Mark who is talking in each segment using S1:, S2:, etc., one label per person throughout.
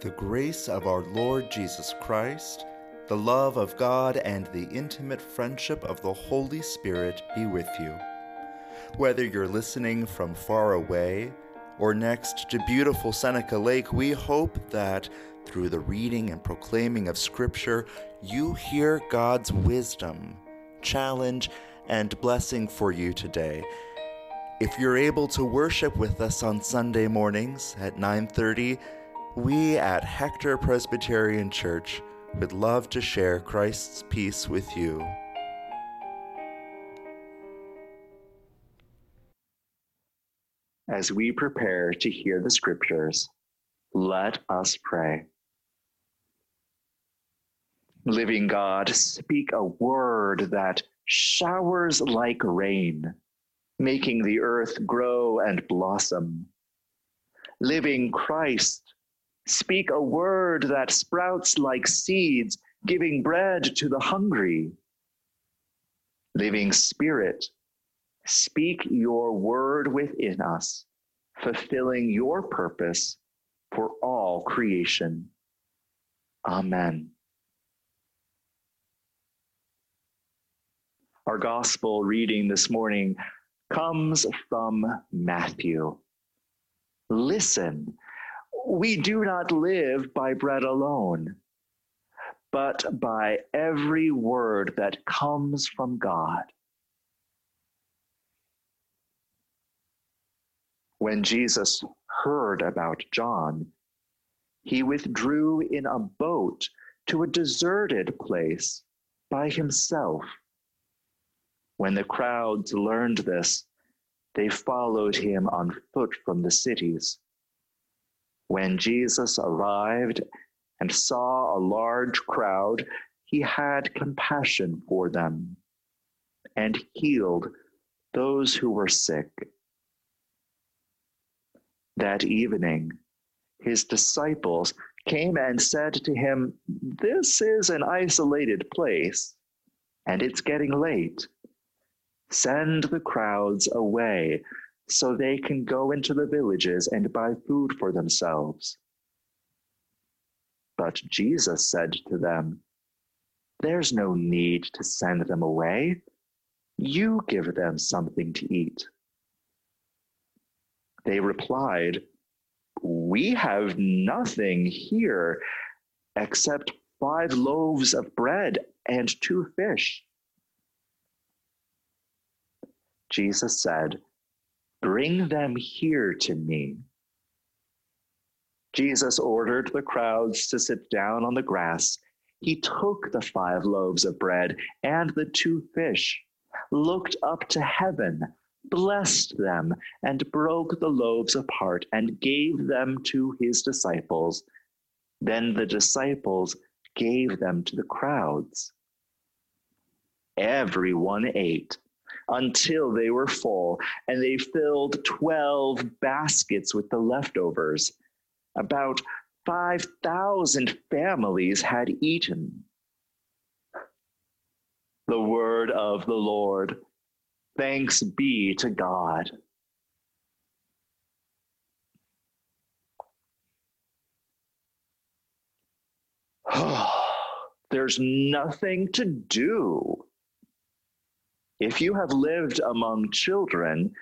S1: The grace of our Lord Jesus Christ, the love of God, and the intimate friendship of the Holy Spirit be with you. Whether you're listening from far away or next to beautiful Seneca Lake, we hope that through the reading and proclaiming of Scripture, you hear God's wisdom, challenge, and blessing for you today. If you're able to worship with us on Sunday mornings at 9:30, we at Hector Presbyterian Church would love to share Christ's peace with you.
S2: As we prepare to hear the scriptures, let us pray. Living God, speak a word that showers like rain, making the earth grow and blossom. Living Christ, Speak a word that sprouts like seeds, giving bread to the hungry. Living Spirit, speak your word within us, fulfilling your purpose for all creation. Amen. Our gospel reading this morning comes from Matthew. Listen we do not live by bread alone, but by every word that comes from God. When Jesus heard about John, he withdrew in a boat to a deserted place by himself. When the crowds learned this, they followed him on foot from the cities. When Jesus arrived and saw a large crowd, he had compassion for them and healed those who were sick. That evening, his disciples came and said to him, This is an isolated place, and it's getting late. Send the crowds away so they can go into the villages and buy food for themselves. But Jesus said to them, There's no need to send them away. You give them something to eat. They replied, We have nothing here except five loaves of bread and two fish. Jesus said, Bring them here to me. Jesus ordered the crowds to sit down on the grass. He took the five loaves of bread and the two fish, looked up to heaven, blessed them, and broke the loaves apart and gave them to his disciples. Then the disciples gave them to the crowds. Everyone ate until they were full, and they filled 12 baskets with the leftovers. About 5,000 families had eaten. The word of the Lord. Thanks be to God. There's nothing to do if you have lived among children,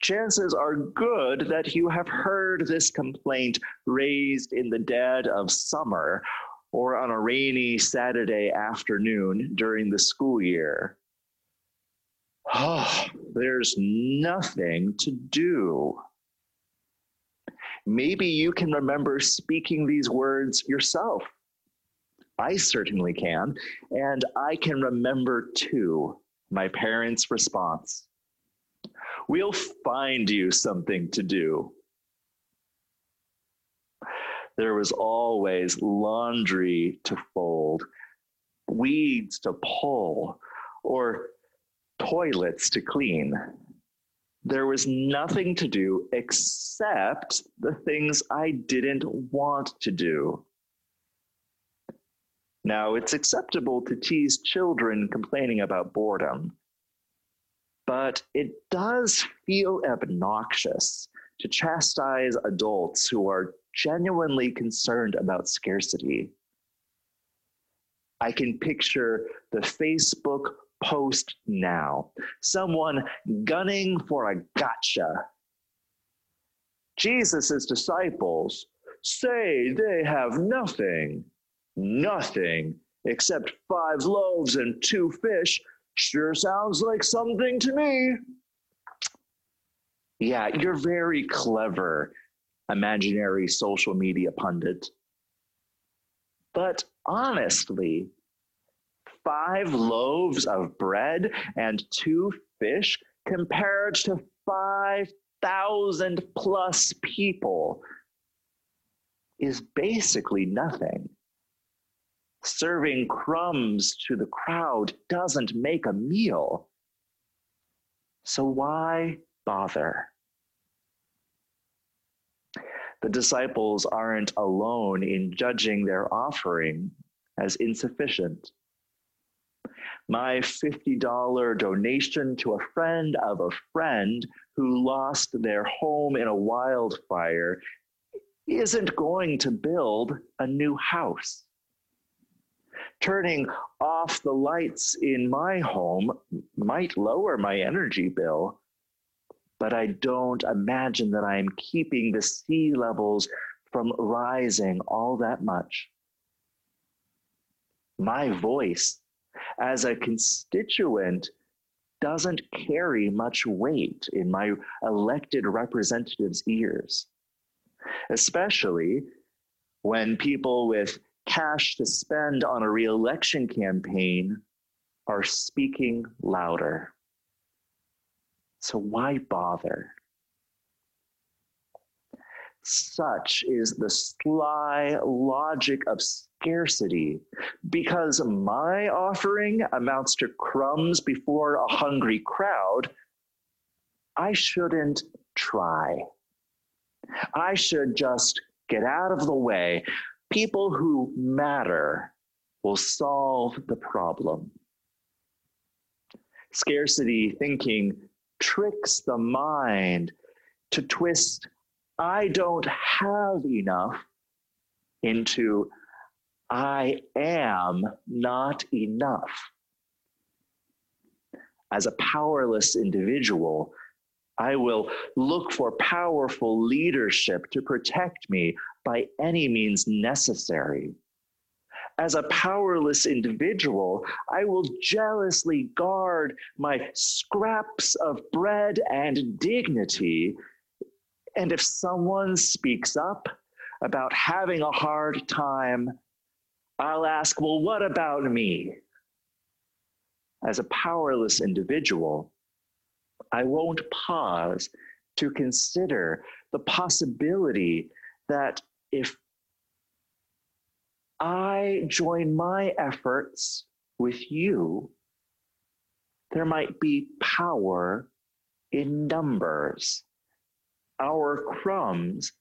S2: chances are good that you have heard this complaint raised in the dead of summer or on a rainy Saturday afternoon during the school year. Oh, there's nothing to do. Maybe you can remember speaking these words yourself. I certainly can, and I can remember too my parents' response We'll find you something to do. There was always laundry to fold, weeds to pull, or toilets to clean. There was nothing to do except the things I didn't want to do. Now, it's acceptable to tease children complaining about boredom, but it does feel obnoxious to chastise adults who are genuinely concerned about scarcity. I can picture the Facebook post now. Someone gunning for a gotcha. Jesus' disciples say they have nothing, nothing except five loaves and two fish. Sure sounds like something to me. Yeah, you're very clever, imaginary social media pundit. But honestly, five loaves of bread and two fish compared to 5,000 plus people is basically nothing. Serving crumbs to the crowd doesn't make a meal. So why bother? The disciples aren't alone in judging their offering as insufficient. My $50 donation to a friend of a friend who lost their home in a wildfire isn't going to build a new house. Turning off the lights in my home might lower my energy bill, but I don't imagine that I am keeping the sea levels from rising all that much. My voice as a constituent doesn't carry much weight in my elected representatives' ears, especially when people with cash to spend on a reelection campaign are speaking louder. So why bother? Such is the sly logic of scarcity because my offering amounts to crumbs before a hungry crowd. I shouldn't try. I should just get out of the way. People who matter will solve the problem. Scarcity thinking tricks the mind to twist I don't have enough into I am not enough. As a powerless individual, I will look for powerful leadership to protect me by any means necessary. As a powerless individual, I will jealously guard my scraps of bread and dignity and if someone speaks up about having a hard time, I'll ask, well, what about me? As a powerless individual, I won't pause to consider the possibility that if I join my efforts with you, there might be power in numbers our crumbs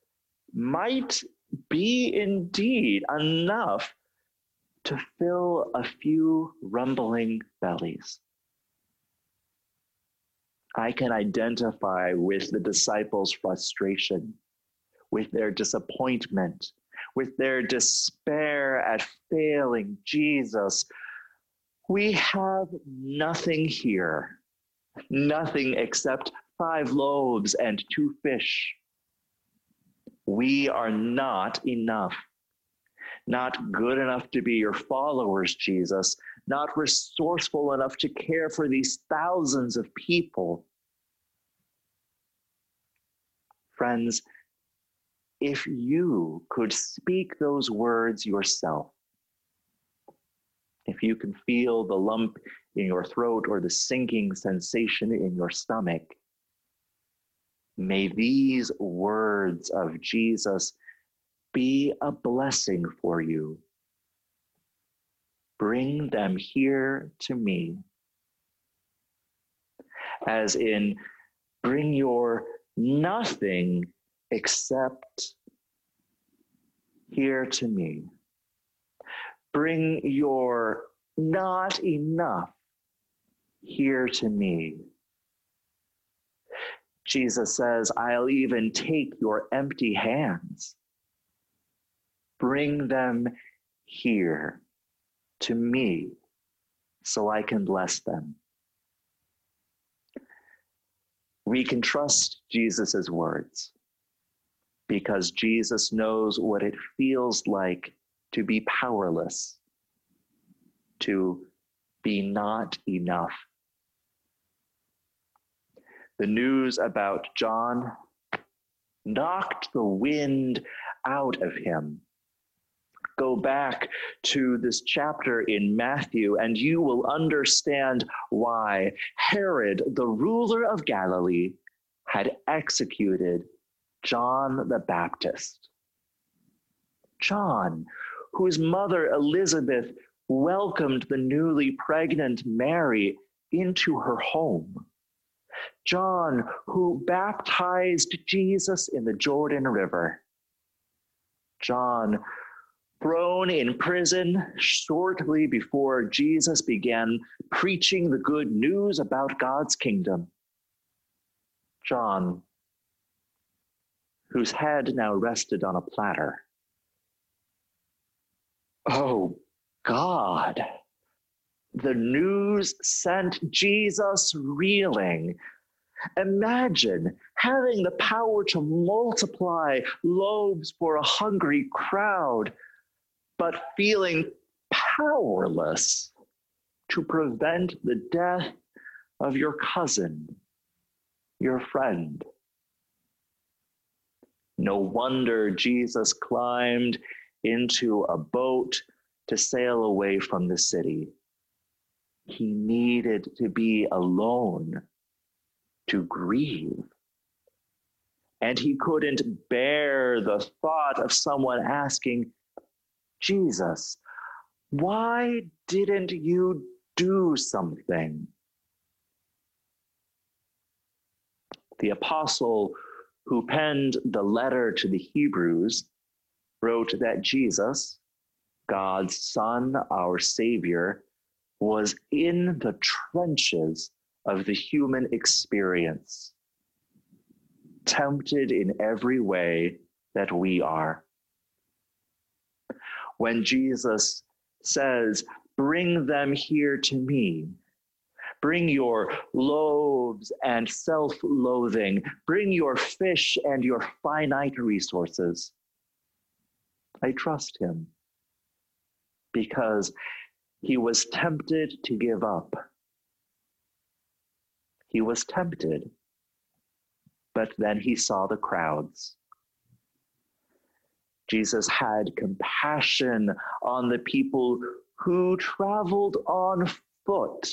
S2: might be indeed enough to fill a few rumbling bellies. I can identify with the disciples' frustration, with their disappointment, with their despair at failing Jesus. We have nothing here, nothing except five loaves and two fish. We are not enough. Not good enough to be your followers, Jesus. Not resourceful enough to care for these thousands of people. Friends, if you could speak those words yourself, if you can feel the lump in your throat or the sinking sensation in your stomach, May these words of Jesus be a blessing for you. Bring them here to me. As in, bring your nothing except here to me. Bring your not enough here to me. Jesus says, I'll even take your empty hands. Bring them here to me so I can bless them. We can trust Jesus' words because Jesus knows what it feels like to be powerless, to be not enough. The news about John knocked the wind out of him. Go back to this chapter in Matthew, and you will understand why Herod, the ruler of Galilee, had executed John the Baptist. John, whose mother Elizabeth welcomed the newly pregnant Mary into her home. John, who baptized Jesus in the Jordan River. John, thrown in prison shortly before Jesus began preaching the good news about God's kingdom. John, whose head now rested on a platter. Oh God, the news sent Jesus reeling. Imagine having the power to multiply loaves for a hungry crowd, but feeling powerless to prevent the death of your cousin, your friend. No wonder Jesus climbed into a boat to sail away from the city. He needed to be alone to grieve. And he couldn't bear the thought of someone asking, Jesus, why didn't you do something? The apostle who penned the letter to the Hebrews, wrote that Jesus, God's Son, our Savior, was in the trenches of the human experience, tempted in every way that we are. When Jesus says, Bring them here to me, Bring your loaves and self loathing. Bring your fish and your finite resources. I trust him because he was tempted to give up. He was tempted, but then he saw the crowds. Jesus had compassion on the people who traveled on foot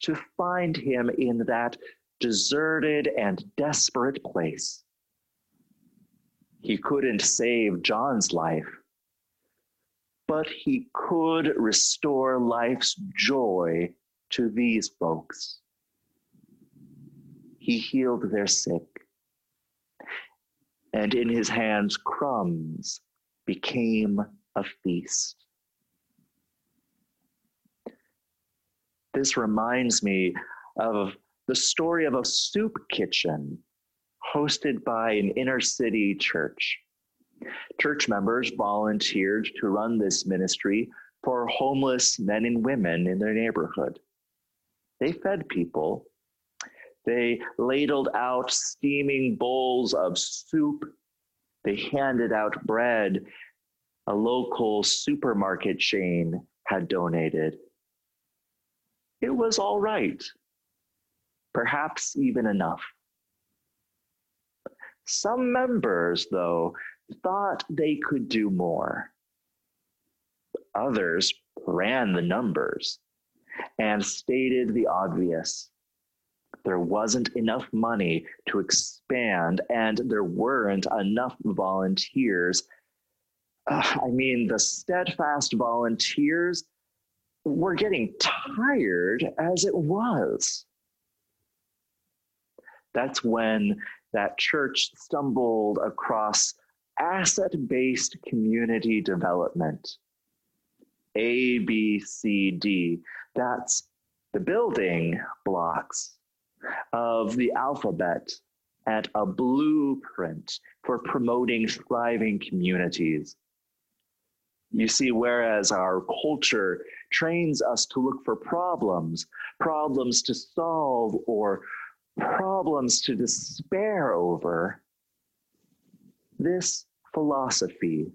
S2: to find him in that deserted and desperate place. He couldn't save John's life, but he could restore life's joy to these folks. He healed their sick, and in his hands, crumbs became a feast. This reminds me of the story of a soup kitchen hosted by an inner city church. Church members volunteered to run this ministry for homeless men and women in their neighborhood. They fed people. They ladled out steaming bowls of soup. They handed out bread. A local supermarket chain had donated it was all right, perhaps even enough. Some members, though, thought they could do more. Others ran the numbers and stated the obvious. There wasn't enough money to expand, and there weren't enough volunteers. Uh, I mean, the steadfast volunteers were getting tired as it was. That's when that church stumbled across asset based community development. A, B, C, D. That's the building blocks of the alphabet and a blueprint for promoting thriving communities. You see, whereas our culture trains us to look for problems, problems to solve, or problems to despair over, this philosophy,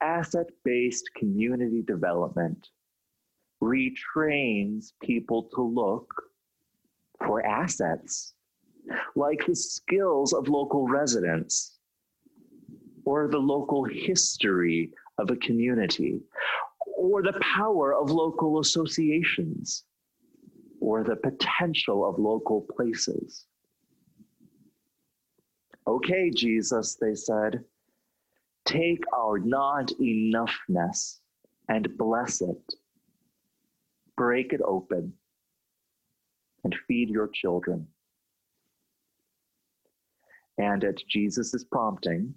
S2: asset based community development, retrains people to look for assets like the skills of local residents or the local history of a community or the power of local associations or the potential of local places. Okay, Jesus, they said, take our not enoughness and bless it. Break it open and feed your children. And at Jesus' prompting,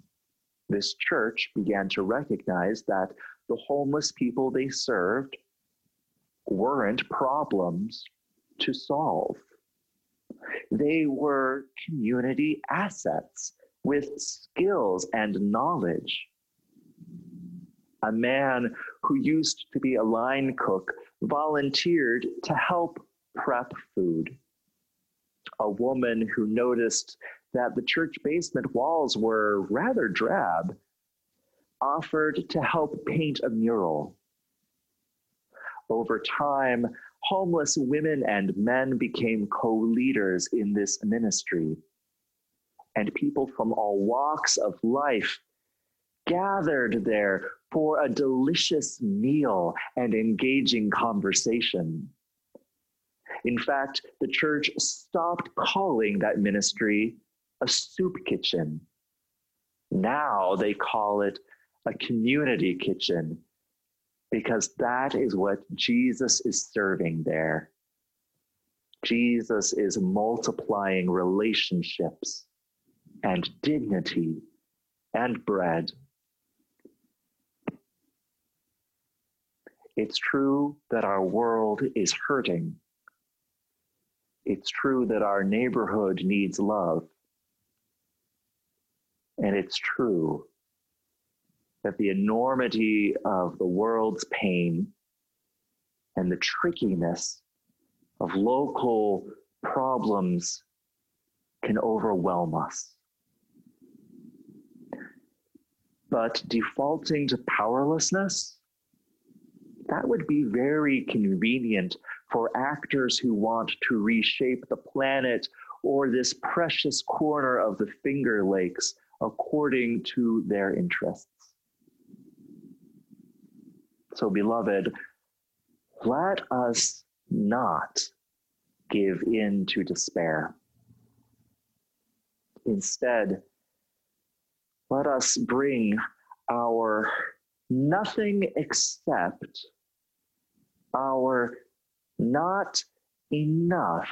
S2: this church began to recognize that the homeless people they served weren't problems to solve. They were community assets with skills and knowledge. A man who used to be a line cook volunteered to help prep food. A woman who noticed that the church basement walls were rather drab offered to help paint a mural. Over time, homeless women and men became co leaders in this ministry. And people from all walks of life gathered there for a delicious meal and engaging conversation. In fact, the church stopped calling that ministry a soup kitchen. Now they call it a community kitchen because that is what Jesus is serving there. Jesus is multiplying relationships and dignity and bread. It's true that our world is hurting. It's true that our neighborhood needs love. And it's true that the enormity of the world's pain and the trickiness of local problems can overwhelm us. But defaulting to powerlessness, that would be very convenient for actors who want to reshape the planet or this precious corner of the Finger Lakes according to their interests. So, beloved, let us not give in to despair. Instead, let us bring our nothing except our not enough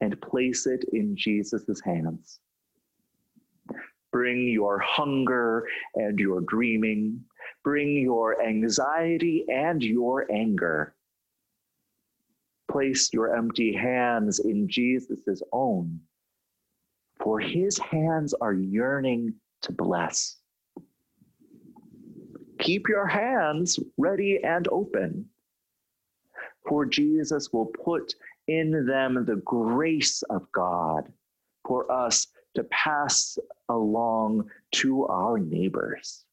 S2: and place it in Jesus' hands. Bring your hunger and your dreaming. Bring your anxiety and your anger. Place your empty hands in Jesus' own, for his hands are yearning to bless. Keep your hands ready and open, for Jesus will put in them the grace of God for us to pass along to our neighbors.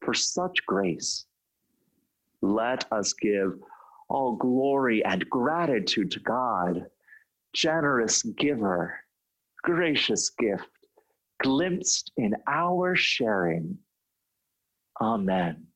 S2: For such grace, let us give all glory and gratitude to God, generous giver, gracious gift, glimpsed in our sharing. Amen.